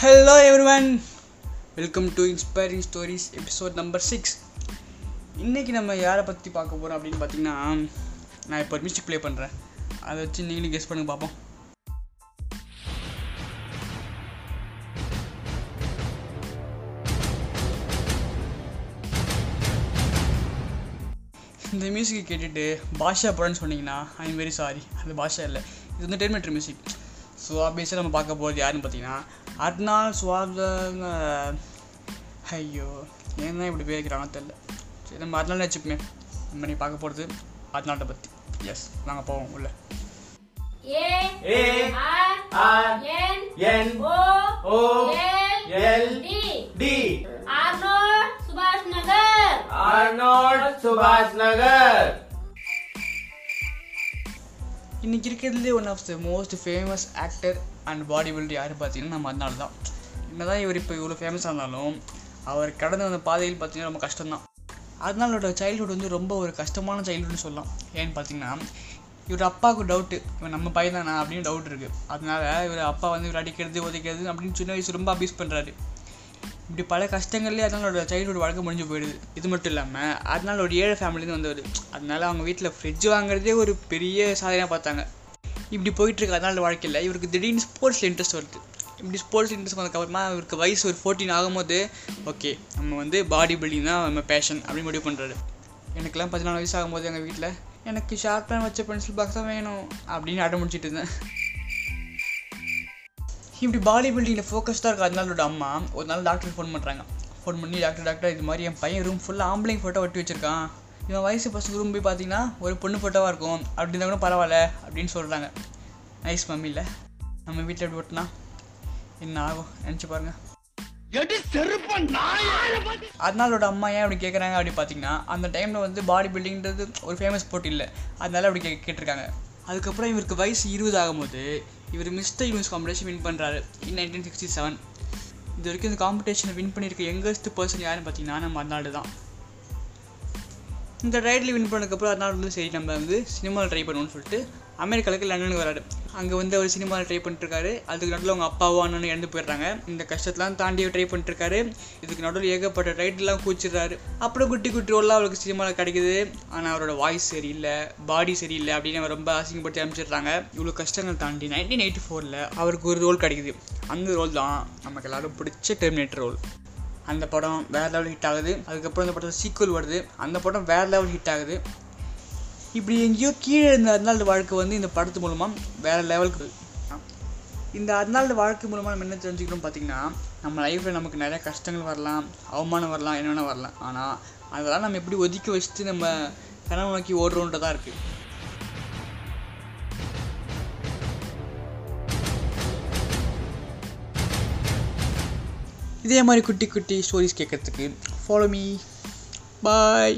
Hello everyone welcome to inspiring stories episode number six இன்றைக்கி நம்ம யாரை பற்றி பார்க்க போகிறோம் அப்படின்னு பார்த்தீங்கன்னா நான் இப்போ மியூசிக் ப்ளே பண்ணுறேன் அதை வச்சு நீங்களும் கெஸ் பண்ணுங்க பார்ப்போம். இந்த மியூசிக்கை கேட்டுட்டு பாஷா படம்னு சொன்னீங்கன்னா ஐ எம் வெரி சாரி அது பாஷா இல்லை. இது வந்து டெர்மேட்டர் மியூசிக் ஸோ ஆப்வியஸாக நம்ம பார்க்க போகிறது யாருன்னு பார்த்தீங்கன்னா அர்னால் சுவாத ஐயோ ஏன் தான் இப்படி பேருக்கிறாங்க தெரில சரி நம்ம அர்னால் வச்சுப்போமே நம்ம நீ பார்க்க போகிறது அர்னால்ட்டை பற்றி எஸ் நாங்கள் போவோம் உள்ள. A A R R இன்றைக்கி இருக்கிறதுலே one of the most famous actor and bodybuilder யார் பார்த்தீங்கன்னா நம்ம அதனால தான். என்னதான் இவர் இப்போ இவ்வளோ ஃபேமஸாக இருந்தாலும் அவர் கடந்து வந்த பாதையில் பார்த்தீங்கன்னா ரொம்ப கஷ்டம்தான். அதனாலோட சைல்ட்ஹுட் வந்து ரொம்ப ஒரு கஷ்டமான சைல்ட்ஹுட்னு சொல்லலாம். ஏன்னு பார்த்தீங்கன்னா இவர் அப்பாவுக்கு டவுட்டு இவன் நம்ம பையன் தானா அப்படின்னு டவுட் இருக்குது அதனால இவர் அப்பா வந்து இவர் அடிக்கிறது உதைக்கிறது அப்படின்னு சின்ன வயசு ரொம்ப அபியூஸ் பண்ணுறாரு இப்படி பல கஷ்டங்கள்லேயே அதனாலோட சைல்டுஹுட் வழக்கு முடிஞ்சு போயிடுது. இது மட்டும் இல்லாமல் அதனால ஒரு ஏழை ஃபேமிலிருந்து வந்தவர் அதனால அவங்க வீட்டில் ஃப்ரிட்ஜ் வாங்குறதே ஒரு பெரிய சாதனையாக பார்த்தாங்க. இப்படி போயிட்டுருக்கு அதனால வாழ்க்கையில். இவருக்கு திடீர்னு ஸ்போர்ட்ஸில் இன்ட்ரெஸ்ட் வருது. இப்படி ஸ்போர்ட்ஸ் இன்ட்ரெஸ்ட் வந்ததுக்கப்புறமா இவருக்கு வயசு ஒரு ஃபோர்டீன் ஆகும்போது ஓகே நம்ம வந்து பாடி பில்டிங் தான் நம்ம பேஷன் அப்படின்னு முடிவு பண்ணுறாரு எனக்கெல்லாம் பதினாலு வயசு ஆகும்போது எங்கள் வீட்டில் எனக்கு ஷார்ப்பன் வச்ச பென்சில் பாக்ஸ் தான் வேணும் அப்படின்னு அடம் முடிச்சிட்டு இருந்தேன். இப்படி பாடி பில்டிங்கில் ஃபோக்கஸ்டாக இருக்க அதனாலோட அம்மா ஒரு நாள் டாக்டர் ஃபோன் பண்ணுறாங்க ஃபோன் பண்ணி டாக்டர் டாக்டர் இது மாதிரி என் பையன் ரூம் ஃபுல்லாக ஆம்பளைங்க ஃபோட்டோ ஒட்டி வச்சிருக்கான். இவன் வயசு பசங்க ரூம் போய் பார்த்தீங்கன்னா ஒரு பொண்ணு ஃபோட்டோவாக இருக்கும். அப்படி இருந்தால் கூட பரவாயில்ல அப்படின்னு சொல்கிறாங்க நைஸ் மம்மி இல்லை நம்ம வீட்டில் எப்படி ஒட்டினா? என்ன ஆகும்? நினச்சி பாருங்க. அதனாலோட அம்மா ஏன் அப்படி கேட்குறாங்க அப்படி பார்த்தீங்கன்னா அந்த டைமில் வந்து பாடி பில்டிங்கிறது ஒரு ஃபேமஸ் போட்டி இல்லை. அதனால அப்படி கே கேட்டிருக்காங்க. அதுக்கப்புறம் இவருக்கு வயசு இருபது ஆகும்போது இவர் மிஸ்டர் யூனிஸ் காம்படிஷன் வின் பண்ணுறாரு இன் நைன்டீன் சிக்ஸ்டி செவன் இது வரைக்கும் இந்த காம்படிஷனை வின் பண்ணியிருக்க யங்கஸ்ட் பர்சன் யாருன்னு பார்த்தீங்கன்னா நம்ம அதனால தான். இந்த ரைடில் வின் பண்ணதுக்கப்புறம் அதனால வந்து சரி நம்ம வந்து சினிமாவில் ட்ரை பண்ணுவோம்னு சொல்லிட்டு அமெரிக்காவுக்கு லண்டனுக்கு வராரு. அங்கே வந்து அவர் சினிமாவில் ட்ரை பண்ணிட்டுருக்காரு. அதுக்கு நடுவில் அவங்க அப்பாவோ அண்ணனும் இறந்து போயிடுறாங்க. இந்த கஷ்டத்தெலாம் தாண்டி ட்ரை பண்ணிட்டுருக்காரு. இதுக்கு நடுவில் ஏகப்பட்ட ரைட்லாம் கூச்சிடுறாரு அப்புறம் குட்டி குட்டி ரோல்லாம் அவருக்கு சினிமாவில் கிடைக்குது. ஆனால் அவரோட வாய்ஸ் சரியில்லை பாடி சரியில்லை அப்படின்னு அவர் ரொம்ப அசிங்கப்படுத்தி அனுப்பிச்சிடுறாங்க. இவ்வளோ கஷ்டங்கள் தாண்டி நைன்டீன் எயிட்டி ஃபோரில் அவருக்கு ஒரு ரோல் கிடைக்குது. அந்த ரோல் தான் நமக்கு எல்லாரும் பிடிச்ச டெர்மினேட்டர் ரோல் அந்த படம் வேறு லெவல் ஹிட் ஆகுது. அதுக்கப்புறம் அந்த படத்தில் சீக்குவல் வருது. அந்த படம் வேறு லெவல் ஹிட் ஆகுது. இப்படி எங்கேயோ கீழே இருந்த அர்னால்டு வாழ்க்கை வந்து இந்த படத்து மூலமாக வேறு லெவலுக்கு இந்த அர்னால்டு வாழ்க்கை மூலமாக நம்ம என்ன தெரிஞ்சுக்கணும் பார்த்தீங்கன்னா நம்ம லைஃப்பில் நமக்கு நிறைய கஷ்டங்கள் வரலாம் அவமானம் வரலாம் என்னென்ன வரலாம். ஆனால் அதெல்லாம் நம்ம எப்படி ஒதுக்கி வச்சுட்டு நம்ம கனவு நோக்கி ஓடுறோன்றதான் இருக்குது இதே மாதிரி குட்டி குட்டி ஸ்டோரிஸ் கேட்குறதுக்கு ஃபாலோ மீ பாய்